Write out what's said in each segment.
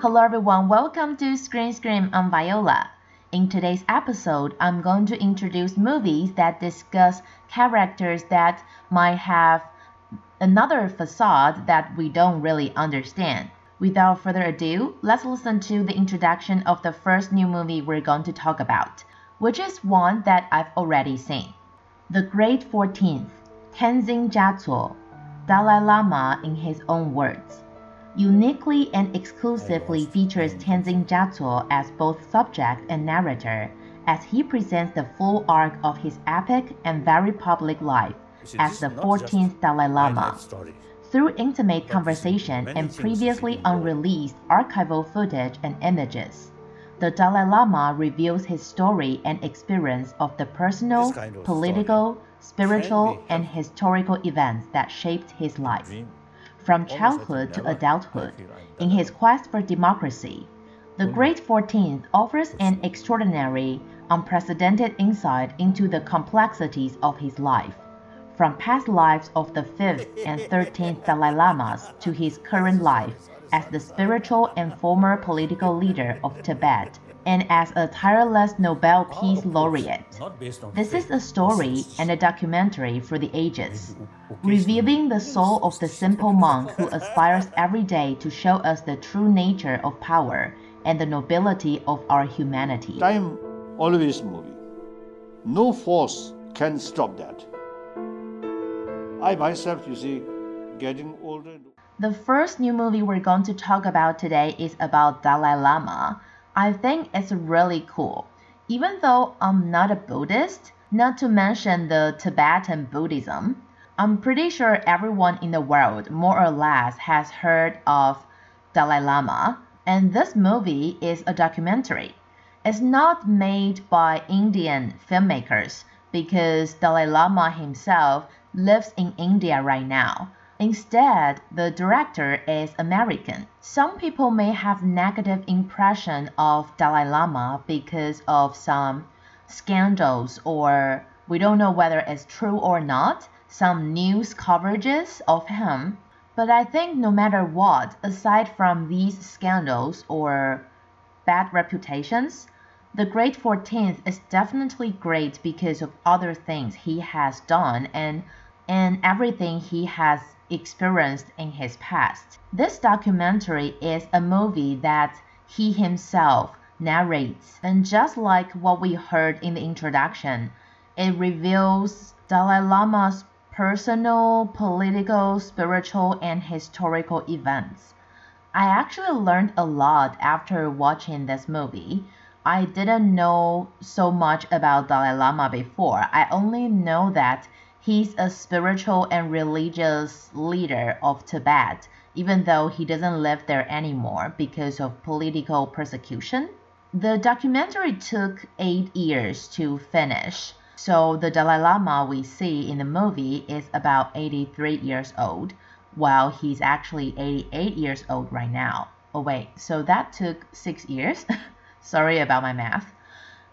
Hello everyone, welcome to Screen Scream. I'm Viola. In today's episode, I'm going to introduce movies that discuss characters that might have another facade that we don't really understand. Without further ado, let's listen to the introduction of the first new movie we're going to talk about, which is one that I've already seen. The Great 14th, Tenzin Gyatso, Dalai Lama in his own words uniquely and exclusively features Tenzin Gyatso as both subject and narrator, as he presents the full arc of his epic and very public life as the 14th Dalai Lama. Through intimate conversation and previously unreleased archival footage and images, the Dalai Lama reveals his story and experience of the personal, political, spiritual, and historical events that shaped his life from childhood to adulthood in his quest for democracy. The Great 14th offers an extraordinary, unprecedented insight into the complexities of his life, from past lives of the 5th and 13th Dalai Lamas to his current life as the spiritual and former political leader of Tibet and as a tireless Nobel Peace Laureate. This is a story and a documentary for the ages, revealing the soul of the simple monk who aspires every day to show us the true nature of power and the nobility of our humanity. Time always moving. No force can stop that. I myself, you see, getting older. The first new movie we're going to talk about today is about Dalai Lama I think it's really cool. Even though I'm not a Buddhist, not to mention the Tibetan Buddhism, I'm pretty sure everyone in the world more or less has heard of Dalai Lama, and this movie is a documentary. It's not made by Indian filmmakers because Dalai Lama himself lives in India right now. Instead, the director is American. Some people may have negative impression of Dalai Lama because of some scandals or we don't know whether it's true or not, some news coverages of him. But I think no matter what, aside from these scandals or bad reputations, the Great 14th is definitely great because of other things he has done and and everything he has experienced in his past. This documentary is a movie that he himself narrates, and just like what we heard in the introduction, it reveals Dalai Lama's personal, political, spiritual, and historical events. I actually learned a lot after watching this movie. I didn't know so much about Dalai Lama before. I only know that He's a spiritual and religious leader of Tibet, even though he doesn't live there anymore because of political persecution. The documentary took eight years to finish. So the Dalai Lama we see in the movie is about 83 years old, while he's actually 88 years old right now. Oh, wait, so that took six years? Sorry about my math.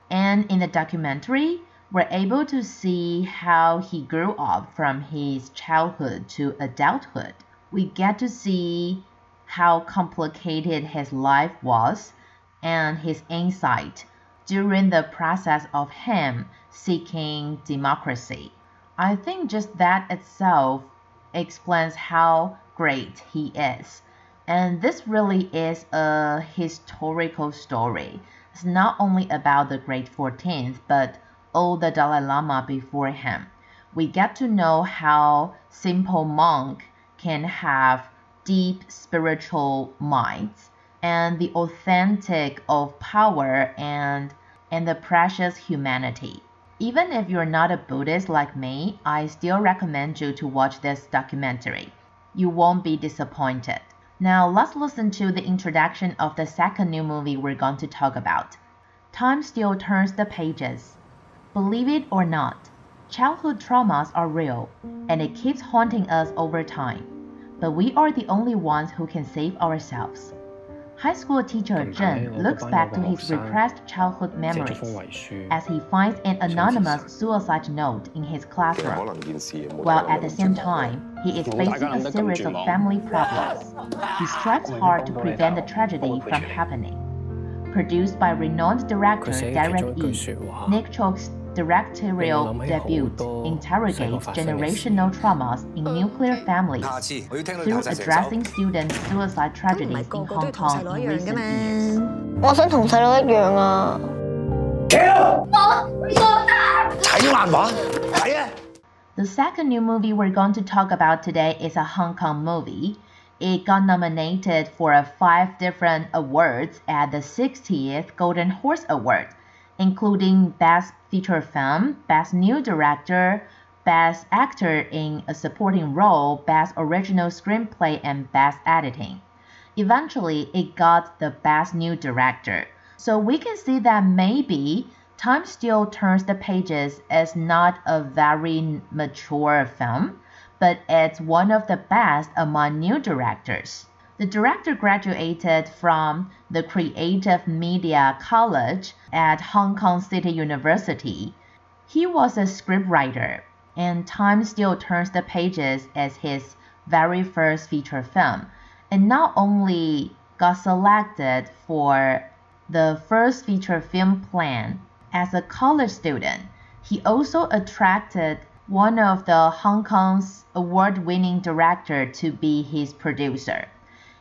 And in the documentary, we're able to see how he grew up from his childhood to adulthood. We get to see how complicated his life was and his insight during the process of him seeking democracy. I think just that itself explains how great he is. And this really is a historical story. It's not only about the Great 14th, but all the Dalai Lama before him. We get to know how simple monk can have deep spiritual minds and the authentic of power and and the precious humanity. Even if you're not a Buddhist like me, I still recommend you to watch this documentary. You won't be disappointed. Now let's listen to the introduction of the second new movie we're going to talk about. Time still turns the pages. Believe it or not, childhood traumas are real, and it keeps haunting us over time. But we are the only ones who can save ourselves. High school teacher Zhen looks back to his repressed childhood memories as he finds an anonymous suicide note in his classroom. While at the same time, he is facing a series of family problems. He strives hard to prevent the tragedy from happening. Produced by renowned director Derek Yee, Nick Cheuk's directorial debut interrogates generational traumas in nuclear families through addressing student suicide tragedies in Hong Kong in recent years. 我想同细佬一样啊！The second new movie we're going to talk about today is a Hong Kong movie. It got nominated for five different awards at the 60th Golden Horse Award including Best Feature Film, Best New Director, Best Actor in a Supporting Role, Best Original Screenplay, and Best Editing. Eventually, it got the Best New Director. So we can see that maybe Time Still Turns the Pages is not a very mature film, but it's one of the best among new directors. The director graduated from the Creative Media College at Hong Kong City University. He was a scriptwriter, and Time Still Turns the Pages as his very first feature film, and not only got selected for the first feature film plan as a college student, he also attracted one of the Hong Kong's award-winning director to be his producer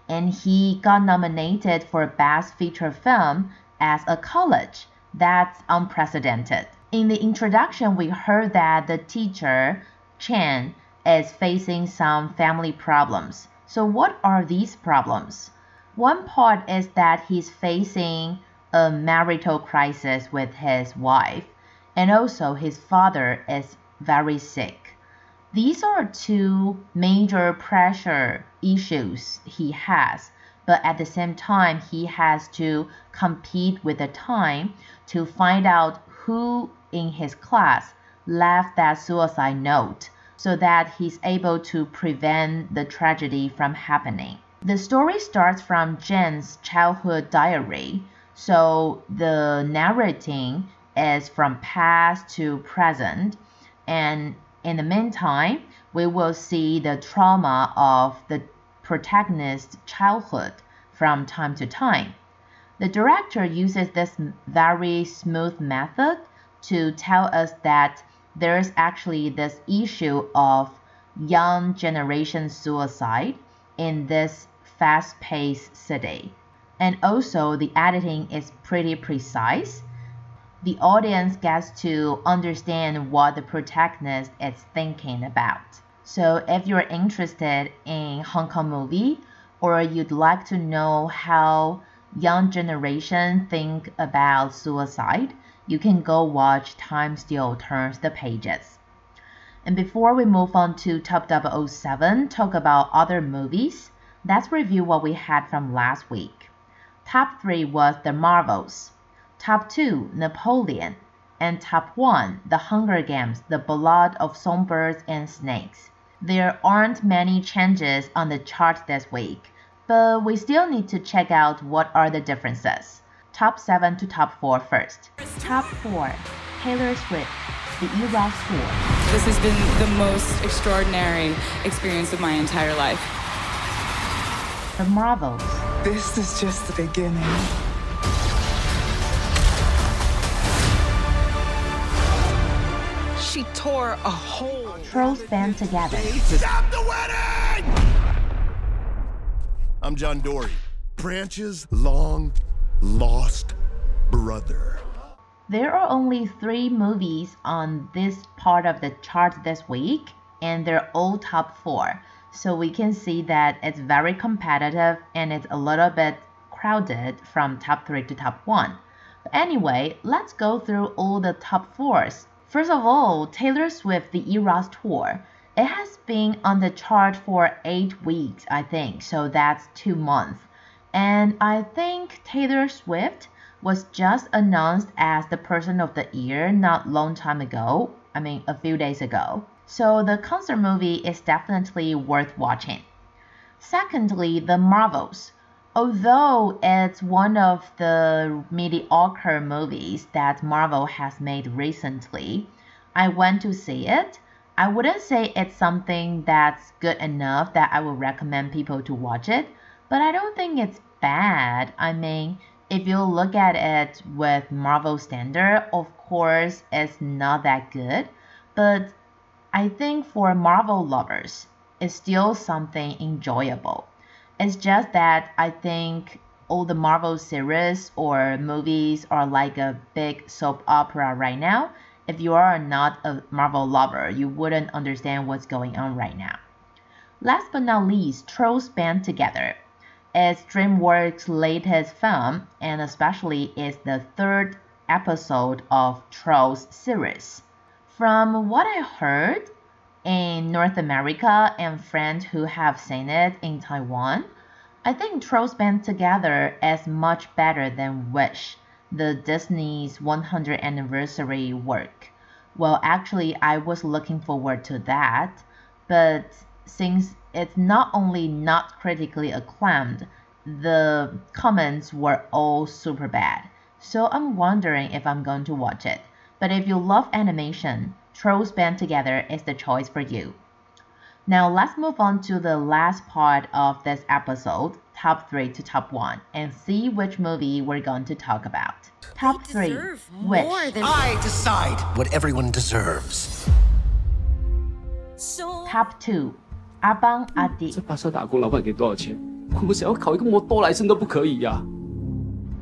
and he got nominated for Best Feature Film as a college. That's unprecedented. In the introduction, we heard that the teacher, Chen, is facing some family problems. So, what are these problems? One part is that he's facing a marital crisis with his wife, and also his father is very sick. These are two major pressure issues he has, but at the same time, he has to compete with the time to find out who in his class left that suicide note so that he's able to prevent the tragedy from happening. The story starts from Jen's childhood diary, so the narrating is from past to present and in the meantime, we will see the trauma of the protagonist's childhood from time to time. The director uses this very smooth method to tell us that there's actually this issue of young generation suicide in this fast paced city. And also, the editing is pretty precise the audience gets to understand what the protagonist is thinking about. So if you're interested in Hong Kong movie or you'd like to know how young generation think about suicide, you can go watch Time Still Turns the Pages. And before we move on to Top 007, talk about other movies, let's review what we had from last week. Top 3 was The Marvels. Top 2 Napoleon, and Top 1 The Hunger Games The Ballad of Songbirds and Snakes. There aren't many changes on the chart this week, but we still need to check out what are the differences. Top 7 to top 4 first. Top 4 Taylor Swift The Eras Tour. This has been the most extraordinary experience of my entire life. The Marvels. This is just the beginning. Tore a hole. Trolls band together. Stop the wedding! I'm John Dory. Branch's long lost brother. There are only three movies on this part of the chart this week, and they're all top four. So we can see that it's very competitive and it's a little bit crowded from top three to top one. But anyway, let's go through all the top fours. First of all, Taylor Swift The Eras Tour. It has been on the chart for eight weeks, I think, so that's two months. And I think Taylor Swift was just announced as the person of the year not long time ago. I mean, a few days ago. So the concert movie is definitely worth watching. Secondly, The Marvels. Although it's one of the mediocre movies that Marvel has made recently, I went to see it. I wouldn't say it's something that's good enough that I would recommend people to watch it, but I don't think it's bad. I mean, if you look at it with Marvel standard, of course, it's not that good, but I think for Marvel lovers, it's still something enjoyable. It's just that I think all the Marvel series or movies are like a big soap opera right now. If you are not a Marvel lover, you wouldn't understand what's going on right now. Last but not least, Trolls Band Together. It's DreamWorks' latest film and especially is the third episode of Trolls series. From what I heard, in North America and friends who have seen it in Taiwan, I think Trolls Band Together is much better than Wish, the Disney's 100th anniversary work. Well, actually, I was looking forward to that, but since it's not only not critically acclaimed, the comments were all super bad. So I'm wondering if I'm going to watch it. But if you love animation, Trolls Band Together is the choice for you. Now let's move on to the last part of this episode, top 3 to top 1, and see which movie we're going to talk about. Top 3 Wish. I decide what everyone deserves. Top 2阿邦阿迪这巴萨打工老板给多少钱？我想要考一个摩多来生都不可以呀、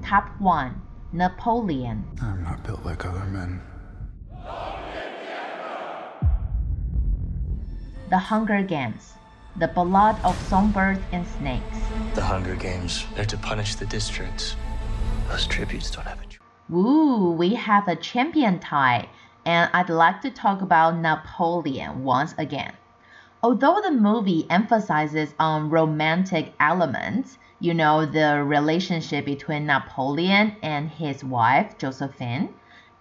Top 1 Napoleon I'm not built like other men. The Hunger Games The Ballad of Songbirds and Snakes The Hunger Games, they're to punish the districts. Those tributes don't have a choice. Ooh, we have a champion tie, and I'd like to talk about Napoleon once again. Although the movie emphasizes on romantic elements, you know, the relationship between Napoleon and his wife, Josephine,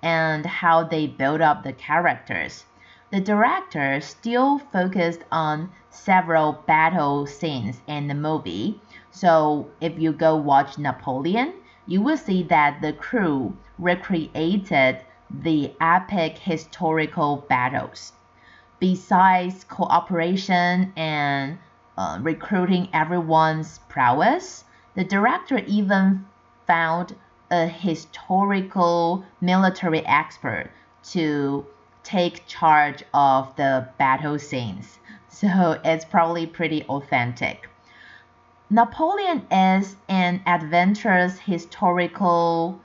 and how they build up the characters, the director still focused on several battle scenes in the movie. So if you go watch Napoleon, you will see that the crew recreated the epic historical battles. Besides cooperation and uh, recruiting everyone's prowess, the director even found a historical military expert to take charge of the battle scenes. So it's probably pretty authentic. Napoleon is an adventurous historical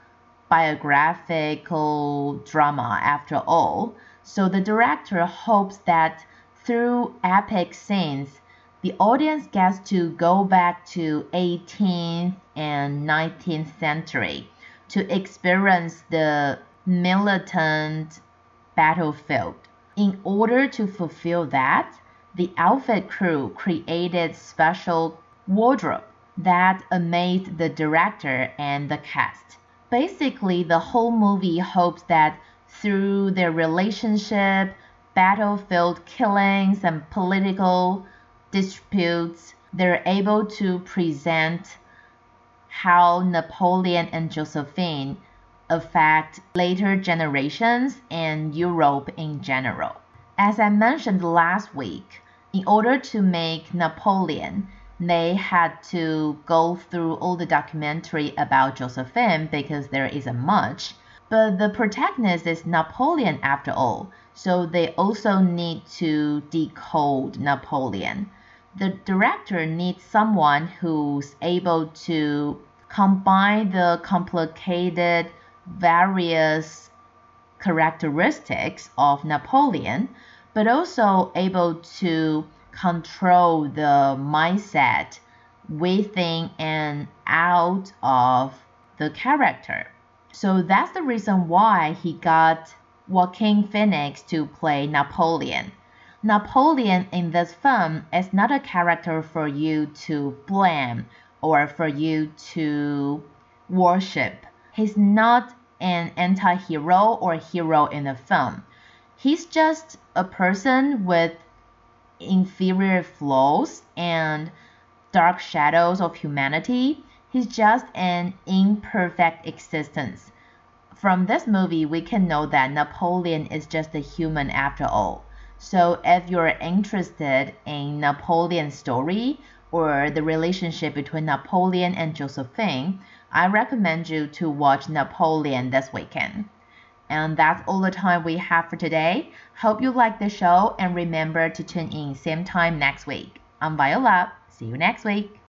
biographical drama after all. So the director hopes that through epic scenes, the audience gets to go back to 18th and 19th century to experience the militant battlefield. In order to fulfill that, the outfit crew created special wardrobe that amazed the director and the cast. Basically, the whole movie hopes that through their relationship, battlefield killings, and political disputes, they're able to present how Napoleon and Josephine affect later generations and Europe in general. As I mentioned last week, in order to make Napoleon, they had to go through all the documentary about Josephine because there isn't much. But the protagonist is Napoleon after all, so they also need to decode Napoleon. The director needs someone who's able to combine the complicated various characteristics of Napoleon, but also able to control the mindset within and out of the character. So that's the reason why he got Joaquin Phoenix to play Napoleon. Napoleon in this film is not a character for you to blame or for you to worship. He's not an anti hero or hero in the film. He's just a person with inferior flaws and dark shadows of humanity. He's just an imperfect existence. From this movie, we can know that Napoleon is just a human after all. So if you're interested in Napoleon's story or the relationship between Napoleon and Josephine, I recommend you to watch Napoleon this weekend. And that's all the time we have for today. Hope you like the show and remember to tune in same time next week. I'm Viola. See you next week.